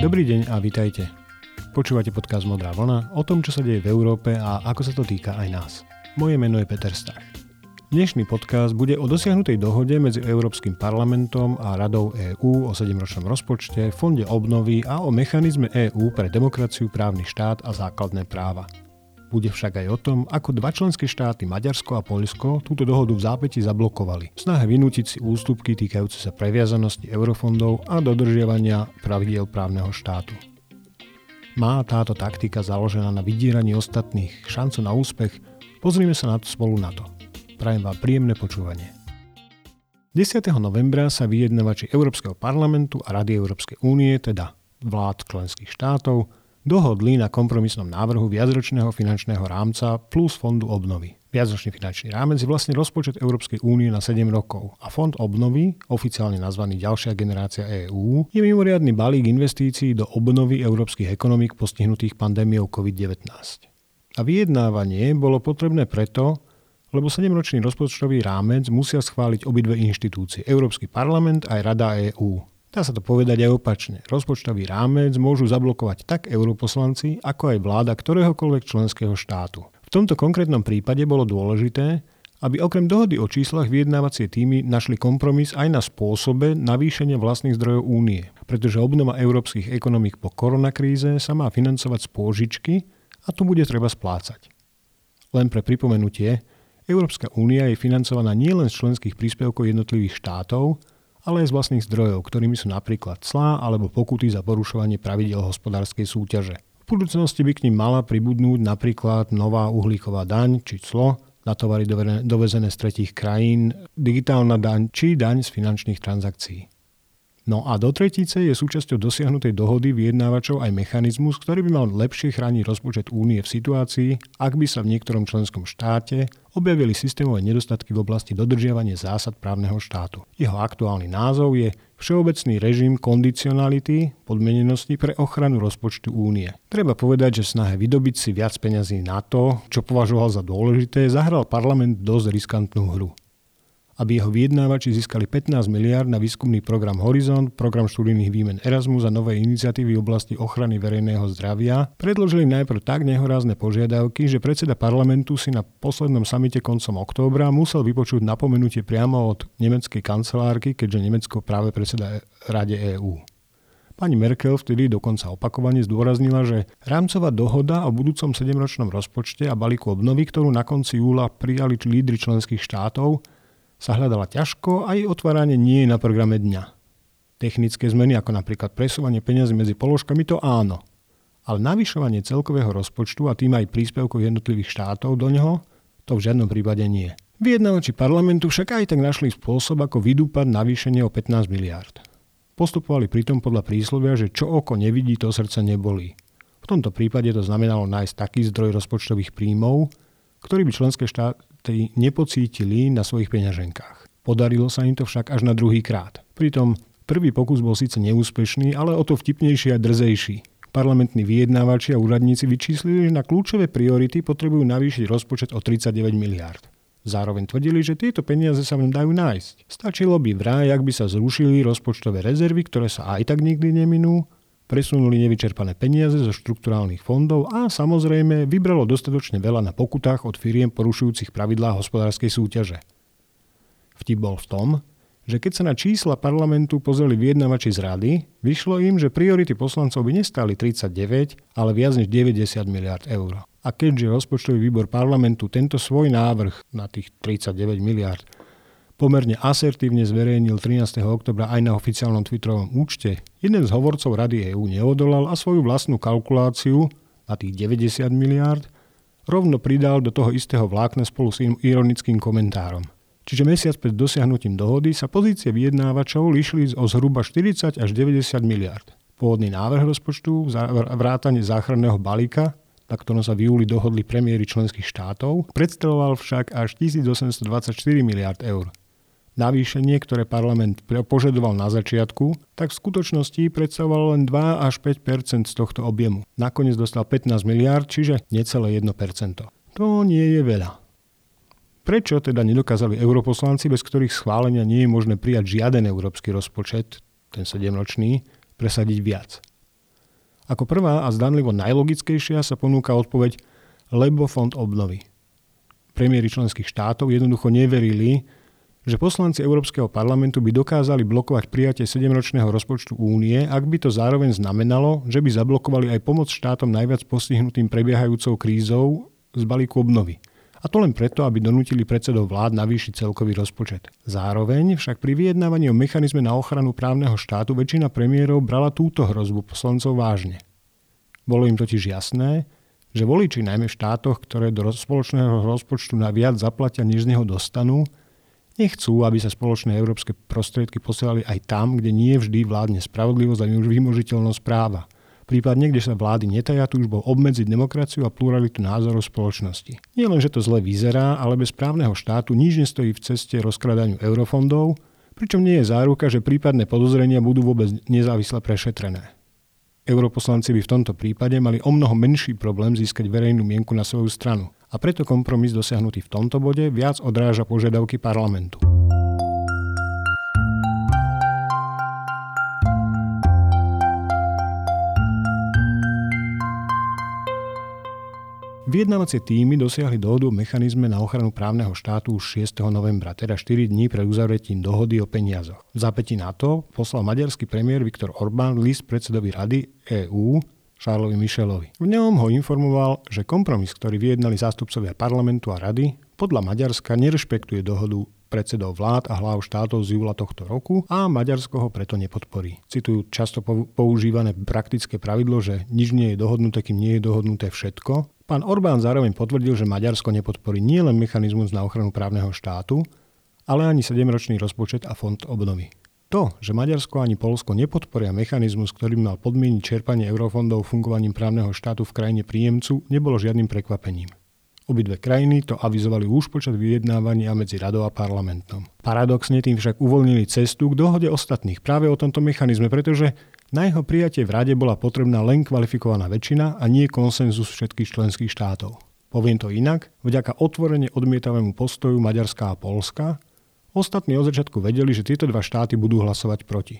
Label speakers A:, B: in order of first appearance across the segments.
A: Dobrý deň a vitajte. Počúvate podcast Modrá vlna o tom, čo sa deje v Európe a ako sa to týka aj nás. Moje meno je Peter Stach. Dnešný podcast bude o dosiahnutej dohode medzi Európskym parlamentom a Radou EÚ o 7-ročnom rozpočte, Fonde obnovy a o mechanizme EÚ pre demokraciu, právny štát a základné práva. Bude však aj o tom, ako dva členské štáty Maďarsko a Poľsko túto dohodu v zápäti zablokovali. V snahe vynútiť si ústupky týkajúce sa previazanosti eurofondov a dodržiavania pravidiel právneho štátu. Má táto taktika založená na vydieraní ostatných šancu na úspech? Pozrime sa na to spolu na to. Prajem vám príjemné počúvanie. 10. novembra sa vyjednavači Európskeho parlamentu a Rady Európskej únie, teda vlád členských štátov, dohodli na kompromisnom návrhu viacročného finančného rámca plus fondu obnovy. Viacročný finančný rámec je vlastne rozpočet Európskej únie na 7 rokov a fond obnovy, oficiálne nazvaný Ďalšia generácia EÚ, je mimoriadny balík investícií do obnovy európskych ekonomík postihnutých pandémiou COVID-19. A vyjednávanie bolo potrebné preto, lebo 7-ročný rozpočtový rámec musia schváliť obidve inštitúcie, Európsky parlament aj Rada EÚ. Dá sa to povedať aj opačne. Rozpočtový rámec môžu zablokovať tak europoslanci, ako aj vláda ktoréhokoľvek členského štátu. V tomto konkrétnom prípade bolo dôležité, aby okrem dohody o číslach vyjednávacie týmy našli kompromis aj na spôsobe navýšenia vlastných zdrojov únie, pretože obnova európskych ekonomík po koronakríze sa má financovať z pôžičky a tu bude treba splácať. Len pre pripomenutie, Európska únia je financovaná nielen z členských príspevkov jednotlivých štátov, ale aj z vlastných zdrojov, ktorými sú napríklad clá alebo pokuty za porušovanie pravidel hospodárskej súťaže. V budúcnosti by k ním mala pribudnúť napríklad nová uhlíková daň či clo na tovary dovezené z tretích krajín, digitálna daň či daň z finančných transakcií. No a do tretice je súčasťou dosiahnutej dohody vyjednávačov aj mechanizmus, ktorý by mal lepšie chrániť rozpočet únie v situácii, ak by sa v niektorom členskom štáte objavili systémové nedostatky v oblasti dodržiavania zásad právneho štátu. Jeho aktuálny názov je Všeobecný režim kondicionality podmenenosti pre ochranu rozpočtu únie. Treba povedať, že snahe vydobiť si viac peňazí na to, čo považoval za dôležité, zahral parlament dosť riskantnú hru aby jeho vyjednávači získali 15 miliard na výskumný program Horizont, program študijných výmen Erasmus a nové iniciatívy v oblasti ochrany verejného zdravia, predložili najprv tak nehorázne požiadavky, že predseda parlamentu si na poslednom samite koncom októbra musel vypočuť napomenutie priamo od nemeckej kancelárky, keďže Nemecko práve predseda Rade EÚ. Pani Merkel vtedy dokonca opakovane zdôraznila, že rámcová dohoda o budúcom 7-ročnom rozpočte a balíku obnovy, ktorú na konci júla prijali lídry členských štátov, sa hľadala ťažko a jej otváranie nie je na programe dňa. Technické zmeny ako napríklad presúvanie peniazy medzi položkami to áno, ale navyšovanie celkového rozpočtu a tým aj príspevkov jednotlivých štátov do neho to v žiadnom prípade nie. Vyjednávači parlamentu však aj tak našli spôsob, ako vydúpať navýšenie o 15 miliárd. Postupovali pritom podľa príslovia, že čo oko nevidí, to srdce nebolí. V tomto prípade to znamenalo nájsť taký zdroj rozpočtových príjmov, ktorý by členské štáty štáty nepocítili na svojich peňaženkách. Podarilo sa im to však až na druhý krát. Pritom prvý pokus bol síce neúspešný, ale o to vtipnejší a drzejší. Parlamentní vyjednávači a úradníci vyčíslili, že na kľúčové priority potrebujú navýšiť rozpočet o 39 miliárd. Zároveň tvrdili, že tieto peniaze sa dajú nájsť. Stačilo by vraj, ak by sa zrušili rozpočtové rezervy, ktoré sa aj tak nikdy neminú, presunuli nevyčerpané peniaze zo štrukturálnych fondov a samozrejme vybralo dostatočne veľa na pokutách od firiem porušujúcich pravidlá hospodárskej súťaže. Vtip bol v tom, že keď sa na čísla parlamentu pozreli vyjednavači z rady, vyšlo im, že priority poslancov by nestali 39, ale viac než 90 miliard eur. A keďže rozpočtový výbor parlamentu tento svoj návrh na tých 39 miliard pomerne asertívne zverejnil 13. oktobra aj na oficiálnom Twitterovom účte, jeden z hovorcov Rady EÚ neodolal a svoju vlastnú kalkuláciu na tých 90 miliárd rovno pridal do toho istého vlákna spolu s ironickým komentárom. Čiže mesiac pred dosiahnutím dohody sa pozície vyjednávačov lišili o zhruba 40 až 90 miliard. Pôvodný návrh rozpočtu, vrátanie záchranného balíka, na ktorom sa v júli dohodli premiéry členských štátov, predstavoval však až 1824 miliard eur navýšenie, ktoré parlament požadoval na začiatku, tak v skutočnosti predstavovalo len 2 až 5 z tohto objemu. Nakoniec dostal 15 miliárd, čiže necelé 1 To nie je veľa. Prečo teda nedokázali europoslanci, bez ktorých schválenia nie je možné prijať žiaden európsky rozpočet, ten 7-ročný, presadiť viac? Ako prvá a zdanlivo najlogickejšia sa ponúka odpoveď lebo fond obnovy. Premiéry členských štátov jednoducho neverili, že poslanci Európskeho parlamentu by dokázali blokovať prijatie 7-ročného rozpočtu únie, ak by to zároveň znamenalo, že by zablokovali aj pomoc štátom najviac postihnutým prebiehajúcou krízou z balíku obnovy. A to len preto, aby donútili predsedov vlád navýšiť celkový rozpočet. Zároveň však pri vyjednávaní o mechanizme na ochranu právneho štátu väčšina premiérov brala túto hrozbu poslancov vážne. Bolo im totiž jasné, že voliči najmä v štátoch, ktoré do spoločného rozpočtu na viac zaplatia, než z neho dostanú, nechcú, aby sa spoločné európske prostriedky posielali aj tam, kde nie vždy vládne spravodlivosť a vymožiteľnosť práva – prípadne kde sa vlády netajá túžbou obmedziť demokraciu a pluralitu názorov spoločnosti. Nie len, že to zle vyzerá, ale bez právneho štátu nič nestojí v ceste rozkradaniu eurofondov, pričom nie je záruka, že prípadné podozrenia budú vôbec nezávisle prešetrené. Europoslanci by v tomto prípade mali o mnoho menší problém získať verejnú mienku na svoju stranu. A preto kompromis dosiahnutý v tomto bode viac odráža požiadavky parlamentu. Vyjednávacie týmy dosiahli dohodu o mechanizme na ochranu právneho štátu už 6. novembra, teda 4 dní pred uzavretím dohody o peniazoch. V zápäti na to poslal maďarský premiér Viktor Orbán list predsedovi rady EÚ Charlesovi Michelovi. V ňom ho informoval, že kompromis, ktorý vyjednali zástupcovia parlamentu a rady, podľa Maďarska nerešpektuje dohodu predsedov vlád a hlav štátov z júla tohto roku a Maďarsko ho preto nepodporí. Citujú často používané praktické pravidlo, že nič nie je dohodnuté, kým nie je dohodnuté všetko. Pán Orbán zároveň potvrdil, že Maďarsko nepodporí nielen mechanizmus na ochranu právneho štátu, ale ani 7-ročný rozpočet a fond obnovy. To, že Maďarsko ani Polsko nepodporia mechanizmus, ktorý mal podmieniť čerpanie eurofondov fungovaním právneho štátu v krajine príjemcu, nebolo žiadnym prekvapením. Obidve krajiny to avizovali už počas vyjednávania medzi radou a parlamentom. Paradoxne tým však uvoľnili cestu k dohode ostatných práve o tomto mechanizme, pretože na jeho prijatie v rade bola potrebná len kvalifikovaná väčšina a nie konsenzus všetkých členských štátov. Poviem to inak, vďaka otvorene odmietavému postoju Maďarska a Polska, ostatní od začiatku vedeli, že tieto dva štáty budú hlasovať proti.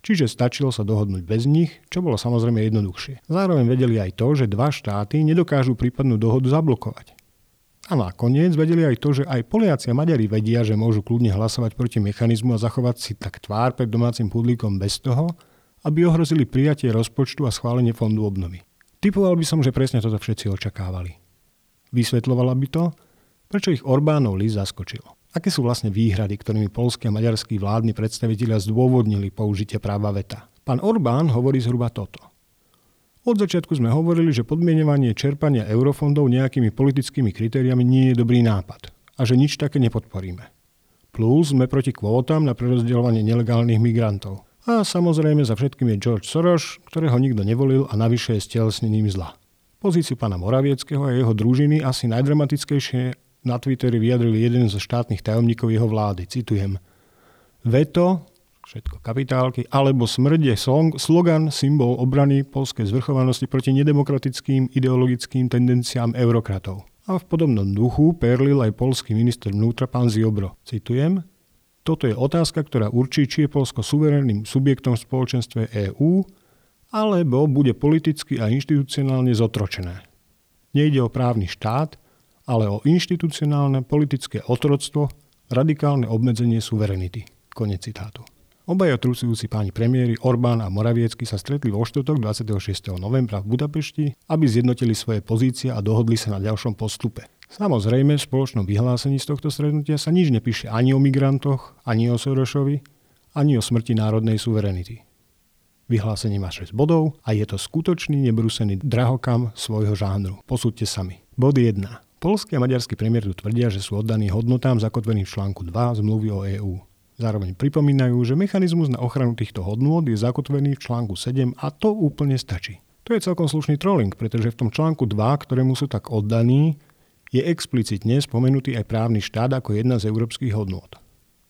A: Čiže stačilo sa dohodnúť bez nich, čo bolo samozrejme jednoduchšie. Zároveň vedeli aj to, že dva štáty nedokážu prípadnú dohodu zablokovať. A nakoniec vedeli aj to, že aj Poliaci a Maďari vedia, že môžu kľudne hlasovať proti mechanizmu a zachovať si tak tvár pred domácim publikom bez toho, aby ohrozili prijatie rozpočtu a schválenie fondu obnovy. Typoval by som, že presne toto všetci očakávali. Vysvetľovala by to, prečo ich Orbánov list zaskočilo. Aké sú vlastne výhrady, ktorými polskí a maďarskí vládni predstavitelia zdôvodnili použitie práva veta? Pán Orbán hovorí zhruba toto. Od začiatku sme hovorili, že podmienovanie čerpania eurofondov nejakými politickými kritériami nie je dobrý nápad a že nič také nepodporíme. Plus sme proti kvótam na prerozdeľovanie nelegálnych migrantov. A samozrejme za všetkým je George Soros, ktorého nikto nevolil a navyše je stelesnením zla. Pozíciu pána Moravieckého a jeho družiny asi najdramatickejšie na Twitteri vyjadrili jeden zo štátnych tajomníkov jeho vlády. Citujem. Veto, všetko kapitálky, alebo smrť je song, slogan, symbol obrany polskej zvrchovanosti proti nedemokratickým ideologickým tendenciám eurokratov. A v podobnom duchu perlil aj polský minister vnútra pán Ziobro. Citujem. Toto je otázka, ktorá určí, či je Polsko suverénnym subjektom v spoločenstve EÚ, alebo bude politicky a inštitucionálne zotročené. Nejde o právny štát, ale o inštitucionálne politické otroctvo, radikálne obmedzenie suverenity. Konec citátu. Obaja trúcujúci páni premiéry Orbán a Moraviecky sa stretli vo štvrtok 26. novembra v Budapešti, aby zjednotili svoje pozície a dohodli sa na ďalšom postupe. Samozrejme, v spoločnom vyhlásení z tohto stretnutia sa nič nepíše ani o migrantoch, ani o Sorošovi, ani o smrti národnej suverenity. Vyhlásenie má 6 bodov a je to skutočný nebrusený drahokam svojho žánru. Posúďte sami. Bod 1. Polský a maďarský premiér tu tvrdia, že sú oddaní hodnotám zakotveným v článku 2 zmluvy o EÚ. Zároveň pripomínajú, že mechanizmus na ochranu týchto hodnôt je zakotvený v článku 7 a to úplne stačí. To je celkom slušný trolling, pretože v tom článku 2, ktorému sú tak oddaní, je explicitne spomenutý aj právny štát ako jedna z európskych hodnôt.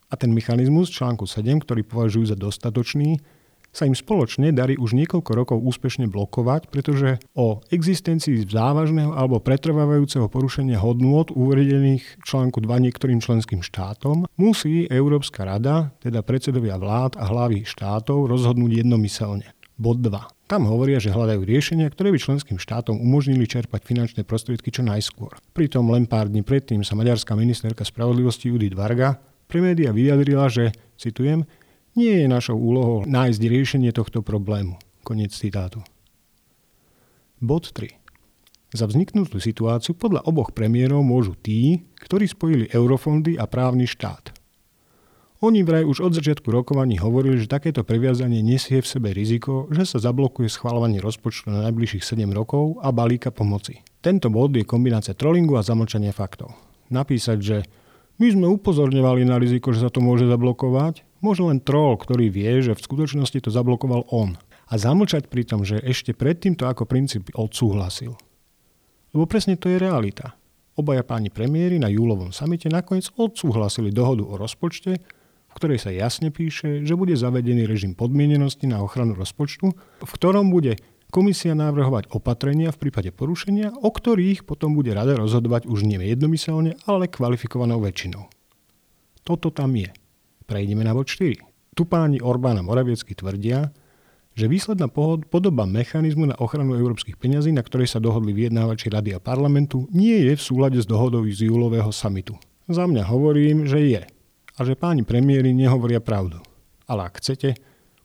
A: A ten mechanizmus článku 7, ktorý považujú za dostatočný, sa im spoločne darí už niekoľko rokov úspešne blokovať, pretože o existencii závažného alebo pretrvávajúceho porušenia hodnôt uvedených článku 2 niektorým členským štátom musí Európska rada, teda predsedovia vlád a hlavy štátov, rozhodnúť jednomyselne. Bod 2. Tam hovoria, že hľadajú riešenia, ktoré by členským štátom umožnili čerpať finančné prostriedky čo najskôr. Pritom len pár dní predtým sa maďarská ministerka spravodlivosti Judith Varga pre média vyjadrila, že, citujem, nie je našou úlohou nájsť riešenie tohto problému. Koniec citátu. Bod 3. Za vzniknutú situáciu podľa oboch premiérov môžu tí, ktorí spojili eurofondy a právny štát. Oni vraj už od začiatku rokovaní hovorili, že takéto previazanie nesie v sebe riziko, že sa zablokuje schvalovanie rozpočtu na najbližších 7 rokov a balíka pomoci. Tento bod je kombinácia trollingu a zamlčania faktov. Napísať, že my sme upozorňovali na riziko, že sa to môže zablokovať, môže len troll, ktorý vie, že v skutočnosti to zablokoval on. A zamlčať pri tom, že ešte predtým to ako princíp odsúhlasil. Lebo presne to je realita. Obaja páni premiéry na júlovom samite nakoniec odsúhlasili dohodu o rozpočte, v ktorej sa jasne píše, že bude zavedený režim podmienenosti na ochranu rozpočtu, v ktorom bude komisia návrhovať opatrenia v prípade porušenia, o ktorých potom bude rada rozhodovať už nie jednomyselne, ale kvalifikovanou väčšinou. Toto tam je. Prejdeme na bod 4. Tu páni Orbán a Moraviecky tvrdia, že výsledná podoba mechanizmu na ochranu európskych peňazí, na ktorej sa dohodli vyjednávači rady a parlamentu, nie je v súlade s dohodou z júlového samitu. Za mňa hovorím, že je a že páni premiéry nehovoria pravdu. Ale ak chcete,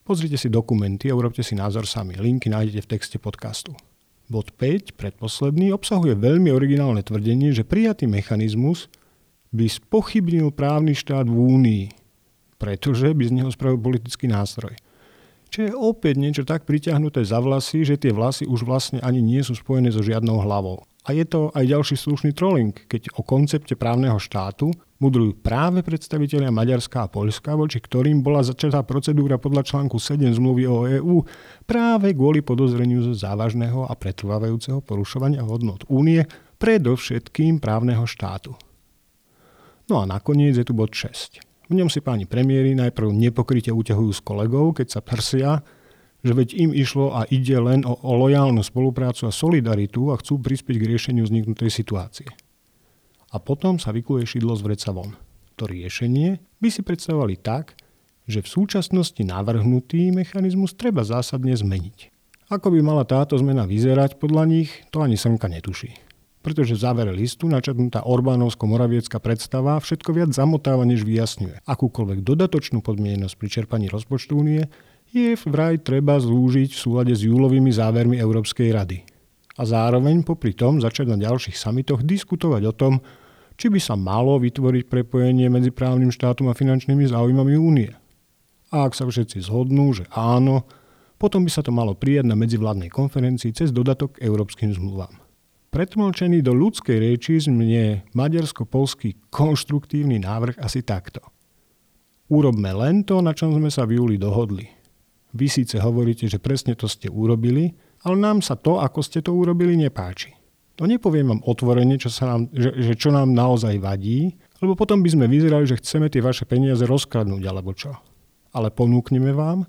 A: pozrite si dokumenty a urobte si názor sami. Linky nájdete v texte podcastu. Bod 5, predposledný, obsahuje veľmi originálne tvrdenie, že prijatý mechanizmus by spochybnil právny štát v Únii, pretože by z neho spravil politický nástroj. Čo je opäť niečo tak priťahnuté za vlasy, že tie vlasy už vlastne ani nie sú spojené so žiadnou hlavou. A je to aj ďalší slušný trolling, keď o koncepte právneho štátu mudrujú práve predstavitelia Maďarska a Poľska, voči ktorým bola začatá procedúra podľa článku 7 zmluvy o EÚ práve kvôli podozreniu zo závažného a pretrvávajúceho porušovania hodnot únie, predovšetkým právneho štátu. No a nakoniec je tu bod 6. V ňom si páni premiéry najprv nepokryte uťahujú s kolegov, keď sa prsia, že veď im išlo a ide len o, o lojálnu spoluprácu a solidaritu a chcú prispieť k riešeniu vzniknutej situácie. A potom sa vykluje šidlo z vreca von. To riešenie by si predstavovali tak, že v súčasnosti navrhnutý mechanizmus treba zásadne zmeniť. Ako by mala táto zmena vyzerať, podľa nich to ani Srnka netuší. Pretože v závere listu načatnutá Orbánovsko-moraviecka predstava všetko viac zamotáva, než vyjasňuje. Akúkoľvek dodatočnú podmienenosť pri čerpaní rozpočtu únie je vraj treba zlúžiť v súlade s júlovými závermi Európskej rady. A zároveň popri tom začať na ďalších samitoch diskutovať o tom, či by sa malo vytvoriť prepojenie medzi právnym štátom a finančnými záujmami únie. A ak sa všetci zhodnú, že áno, potom by sa to malo prijať na medzivládnej konferencii cez dodatok k európskym zmluvám. Pretmlčený do ľudskej reči zmnie maďarsko-polský konštruktívny návrh asi takto. Urobme len to, na čom sme sa v júli dohodli. Vy síce hovoríte, že presne to ste urobili, ale nám sa to, ako ste to urobili, nepáči. To nepoviem vám otvorene, čo, sa nám, že, že čo nám naozaj vadí, lebo potom by sme vyzerali, že chceme tie vaše peniaze rozkradnúť alebo čo. Ale ponúkneme vám,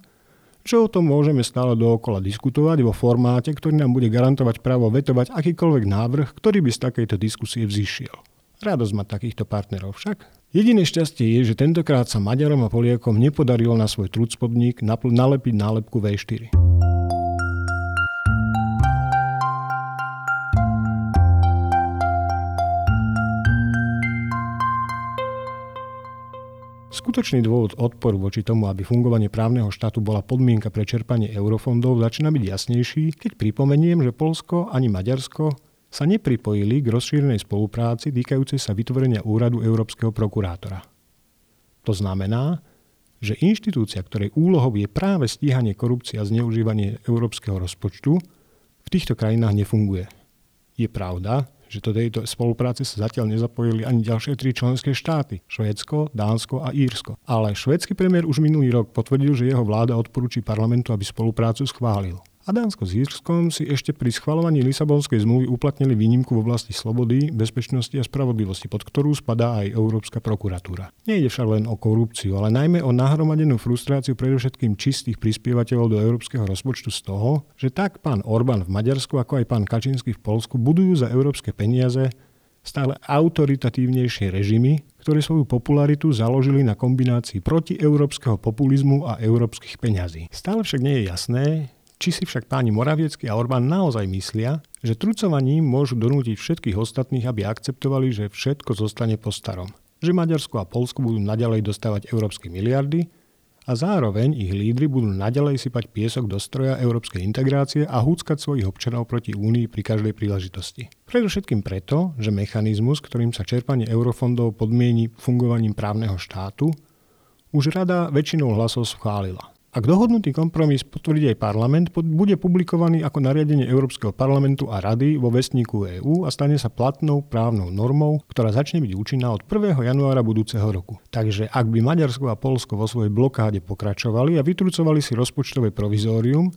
A: že o tom môžeme stále dookola diskutovať vo formáte, ktorý nám bude garantovať právo vetovať akýkoľvek návrh, ktorý by z takejto diskusie vzýšiel. Radosť mať takýchto partnerov však. Jediné šťastie je, že tentokrát sa Maďarom a Poliakom nepodarilo na svoj trúcpodník nalepiť nálepku V4. Skutočný dôvod odporu voči tomu, aby fungovanie právneho štátu bola podmienka pre čerpanie eurofondov, začína byť jasnejší, keď pripomeniem, že Polsko ani Maďarsko sa nepripojili k rozšírenej spolupráci týkajúcej sa vytvorenia úradu Európskeho prokurátora. To znamená, že inštitúcia, ktorej úlohou je práve stíhanie korupcie a zneužívanie európskeho rozpočtu, v týchto krajinách nefunguje. Je pravda, že do tejto spolupráce sa zatiaľ nezapojili ani ďalšie tri členské štáty, Švédsko, Dánsko a Írsko. Ale švédsky premiér už minulý rok potvrdil, že jeho vláda odporúči parlamentu, aby spoluprácu schválil a Dánsko s Írskom si ešte pri schvalovaní Lisabonskej zmluvy uplatnili výnimku v oblasti slobody, bezpečnosti a spravodlivosti, pod ktorú spadá aj Európska prokuratúra. Nejde však len o korupciu, ale najmä o nahromadenú frustráciu predovšetkým čistých prispievateľov do európskeho rozpočtu z toho, že tak pán Orbán v Maďarsku, ako aj pán Kačínsky v Polsku budujú za európske peniaze stále autoritatívnejšie režimy, ktoré svoju popularitu založili na kombinácii protieurópskeho populizmu a európskych peňazí. Stále však nie je jasné, Či si však páni Moraviecky a Orbán naozaj myslia, že trucovaním môžu donútiť všetkých ostatných, aby akceptovali, že všetko zostane po starom. Že Maďarsko a Polsko budú naďalej dostávať európske miliardy a zároveň ich lídry budú naďalej sypať piesok do stroja európskej integrácie a húckať svojich občanov proti Únii pri každej príležitosti. Predovšetkým preto, že mechanizmus, ktorým sa čerpanie eurofondov podmieni fungovaním právneho štátu, už rada väčšinou hlasov schválila. Ak dohodnutý kompromis potvrdí aj parlament, bude publikovaný ako nariadenie Európskeho parlamentu a rady vo vestníku EÚ a stane sa platnou právnou normou, ktorá začne byť účinná od 1. januára budúceho roku. Takže ak by Maďarsko a Polsko vo svojej blokáde pokračovali a vytrucovali si rozpočtové provizórium,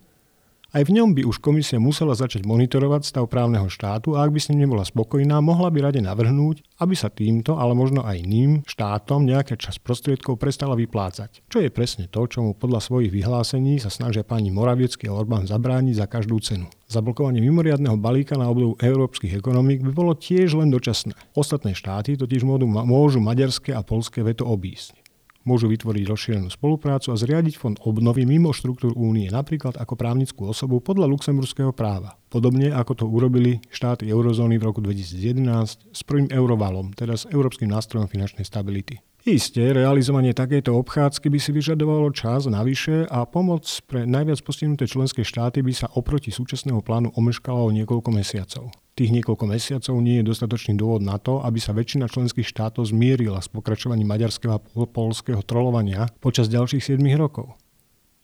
A: aj v ňom by už komisia musela začať monitorovať stav právneho štátu a ak by s ním nebola spokojná, mohla by rade navrhnúť, aby sa týmto, ale možno aj iným štátom nejaká čas prostriedkov prestala vyplácať. Čo je presne to, čo mu podľa svojich vyhlásení sa snažia pani Moraviecky a Orbán zabrániť za každú cenu. Zablokovanie mimoriadného balíka na obdobu európskych ekonomík by bolo tiež len dočasné. Ostatné štáty totiž môžu maďarské a polské veto obísť. Môžu vytvoriť rozšírenú spoluprácu a zriadiť fond obnovy mimo štruktúr únie, napríklad ako právnickú osobu podľa luxemburského práva. Podobne ako to urobili štáty eurozóny v roku 2011 s prvým eurovalom, teda s Európskym nástrojom finančnej stability. Isté, realizovanie takejto obchádzky by si vyžadovalo čas navyše a pomoc pre najviac postihnuté členské štáty by sa oproti súčasného plánu omeškala o niekoľko mesiacov tých niekoľko mesiacov nie je dostatočný dôvod na to, aby sa väčšina členských štátov zmierila s pokračovaním maďarského a polského trolovania počas ďalších 7 rokov.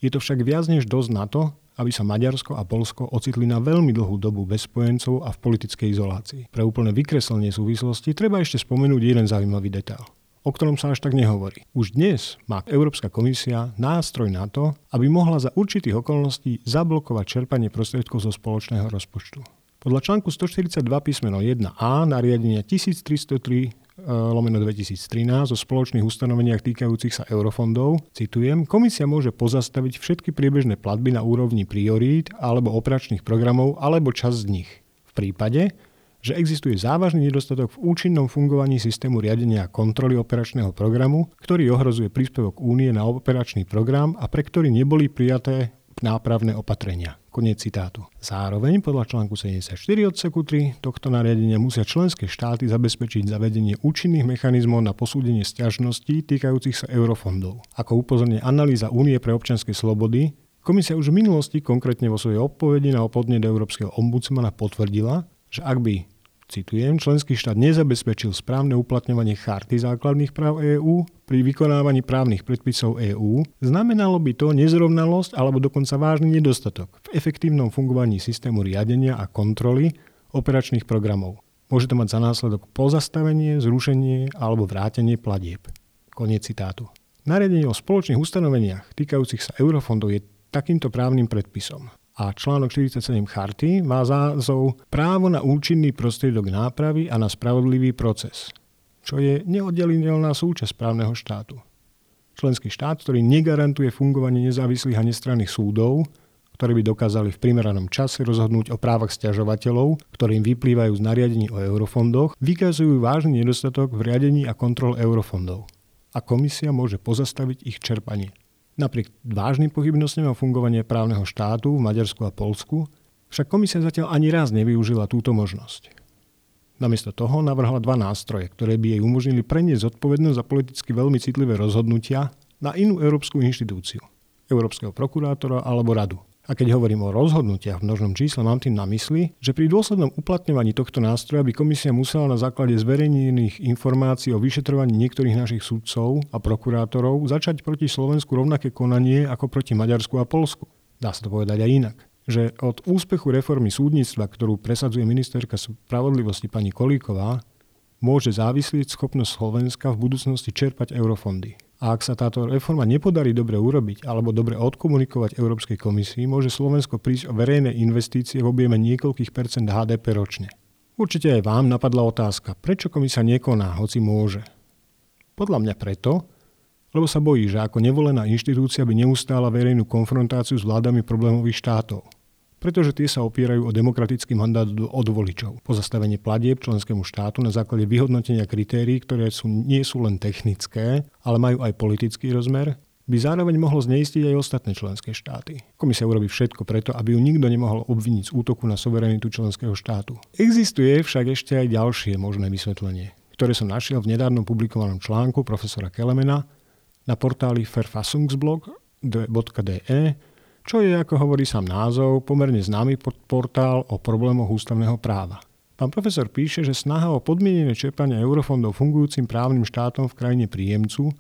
A: Je to však viac než dosť na to, aby sa Maďarsko a Polsko ocitli na veľmi dlhú dobu bez spojencov a v politickej izolácii. Pre úplné vykreslenie súvislosti treba ešte spomenúť jeden zaujímavý detail o ktorom sa až tak nehovorí. Už dnes má Európska komisia nástroj na to, aby mohla za určitých okolností zablokovať čerpanie prostriedkov zo spoločného rozpočtu. Podľa článku 142 písmeno 1a nariadenia 1303 e, lomeno 2013 o spoločných ustanoveniach týkajúcich sa eurofondov, citujem, komisia môže pozastaviť všetky priebežné platby na úrovni priorít alebo operačných programov alebo čas z nich. V prípade, že existuje závažný nedostatok v účinnom fungovaní systému riadenia a kontroly operačného programu, ktorý ohrozuje príspevok únie na operačný program a pre ktorý neboli prijaté nápravné opatrenia. Koniec citátu. Zároveň podľa článku 74 odseku 3 tohto nariadenia musia členské štáty zabezpečiť zavedenie účinných mechanizmov na posúdenie stiažností týkajúcich sa eurofondov. Ako upozorne analýza Únie pre občianske slobody, komisia už v minulosti, konkrétne vo svojej odpovedi na podnet Európskeho ombudsmana potvrdila, že ak by citujem, členský štát nezabezpečil správne uplatňovanie charty základných práv EÚ pri vykonávaní právnych predpisov EÚ, znamenalo by to nezrovnalosť alebo dokonca vážny nedostatok v efektívnom fungovaní systému riadenia a kontroly operačných programov. Môže to mať za následok pozastavenie, zrušenie alebo vrátenie platieb. Koniec citátu. Nariadenie o spoločných ustanoveniach týkajúcich sa eurofondov je takýmto právnym predpisom a článok 47 charty má zázov právo na účinný prostriedok nápravy a na spravodlivý proces, čo je neoddeliteľná súčasť právneho štátu. Členský štát, ktorý negarantuje fungovanie nezávislých a nestranných súdov, ktorí by dokázali v primeranom čase rozhodnúť o právach stiažovateľov, ktorým vyplývajú z nariadení o eurofondoch, vykazujú vážny nedostatok v riadení a kontrol eurofondov. A komisia môže pozastaviť ich čerpanie. Napriek vážnym pochybnostiam o fungovanie právneho štátu v Maďarsku a Polsku však komisia zatiaľ ani raz nevyužila túto možnosť. Namiesto toho navrhla dva nástroje, ktoré by jej umožnili preniesť zodpovednosť za politicky veľmi citlivé rozhodnutia na inú európsku inštitúciu, európskeho prokurátora alebo radu. A keď hovorím o rozhodnutiach v množnom čísle, mám tým na mysli, že pri dôslednom uplatňovaní tohto nástroja by komisia musela na základe zverejnených informácií o vyšetrovaní niektorých našich sudcov a prokurátorov začať proti Slovensku rovnaké konanie ako proti Maďarsku a Polsku. Dá sa to povedať aj inak že od úspechu reformy súdnictva, ktorú presadzuje ministerka spravodlivosti pani Kolíková, môže závislieť schopnosť Slovenska v budúcnosti čerpať eurofondy. A ak sa táto reforma nepodarí dobre urobiť alebo dobre odkomunikovať Európskej komisii, môže Slovensko prísť o verejné investície v objeme niekoľkých percent HDP ročne. Určite aj vám napadla otázka, prečo komisia nekoná, hoci môže. Podľa mňa preto, lebo sa bojí, že ako nevolená inštitúcia by neustála verejnú konfrontáciu s vládami problémových štátov pretože tie sa opierajú o demokratický mandát od voličov. Pozastavenie platieb členskému štátu na základe vyhodnotenia kritérií, ktoré sú, nie sú len technické, ale majú aj politický rozmer, by zároveň mohlo zneistiť aj ostatné členské štáty. Komisia urobí všetko preto, aby ju nikto nemohol obviniť z útoku na suverenitu členského štátu. Existuje však ešte aj ďalšie možné vysvetlenie, ktoré som našiel v nedávnom publikovanom článku profesora Kelemena na portáli verfassungsblog.de, čo je, ako hovorí sám názov, pomerne známy portál o problémoch ústavného práva. Pán profesor píše, že snaha o podmienené čerpanie eurofondov fungujúcim právnym štátom v krajine príjemcu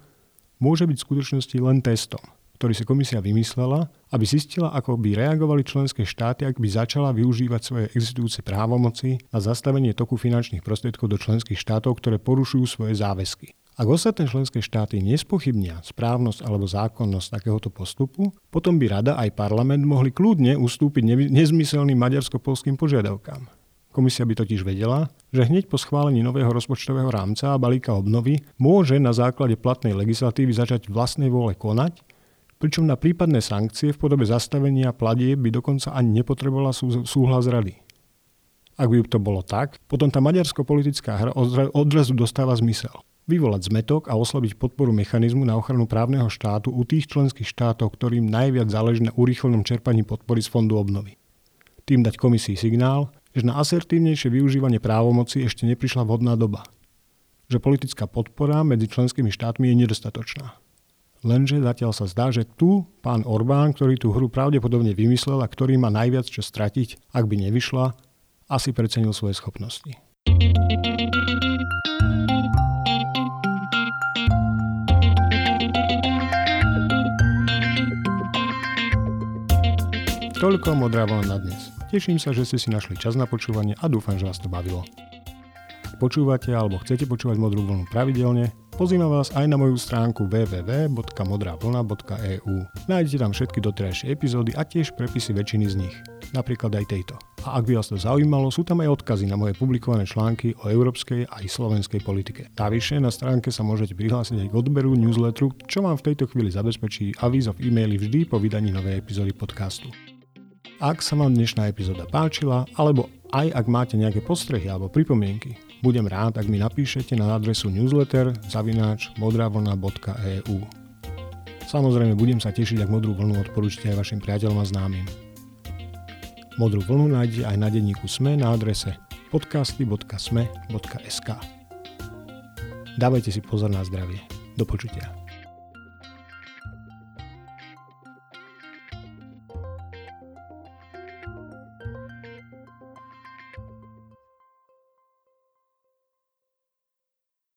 A: môže byť v skutočnosti len testom, ktorý si komisia vymyslela, aby zistila, ako by reagovali členské štáty, ak by začala využívať svoje existujúce právomoci na zastavenie toku finančných prostriedkov do členských štátov, ktoré porušujú svoje záväzky. Ak ostatné členské štáty nespochybnia správnosť alebo zákonnosť takéhoto postupu, potom by Rada aj parlament mohli kľudne ustúpiť nezmyselným maďarsko-polským požiadavkám. Komisia by totiž vedela, že hneď po schválení nového rozpočtového rámca a balíka obnovy môže na základe platnej legislatívy začať vlastnej vôle konať, pričom na prípadné sankcie v podobe zastavenia pladie by dokonca ani nepotrebovala súhlas rady. Ak by to bolo tak, potom tá maďarsko-politická hra odrazu dostáva zmysel. Vyvolať zmetok a oslabiť podporu mechanizmu na ochranu právneho štátu u tých členských štátov, ktorým najviac záleží na urýchlenom čerpaní podpory z fondu obnovy. Tým dať komisii signál, že na asertívnejšie využívanie právomoci ešte neprišla vhodná doba. Že politická podpora medzi členskými štátmi je nedostatočná. Lenže zatiaľ sa zdá, že tu pán Orbán, ktorý tú hru pravdepodobne vymyslel a ktorý má najviac čo stratiť, ak by nevyšla, asi precenil svoje schopnosti. Toľko modrá vlna na dnes. Teším sa, že ste si našli čas na počúvanie a dúfam, že vás to bavilo. Ak počúvate alebo chcete počúvať Modrú vlnu pravidelne, pozývam vás aj na moju stránku www.modravlna.eu. Nájdete tam všetky doterajšie epizódy a tiež prepisy väčšiny z nich, napríklad aj tejto. A ak by vás to zaujímalo, sú tam aj odkazy na moje publikované články o európskej aj slovenskej politike. Navyše na stránke sa môžete prihlásiť aj k odberu newsletteru, čo vám v tejto chvíli zabezpečí avízo v e-maili vždy po vydaní novej epizódy podcastu. Ak sa vám dnešná epizóda páčila, alebo aj ak máte nejaké postrehy alebo pripomienky, budem rád, ak mi napíšete na adresu newsletter zavináč modravlna.eu. Samozrejme budem sa tešiť, ak modrú vlnu odporúčite aj vašim priateľom a známym. Modrú vlnu nájdete aj na denníku SME na adrese podcasty.sme.sk Dávajte si pozor na zdravie. Do počutia.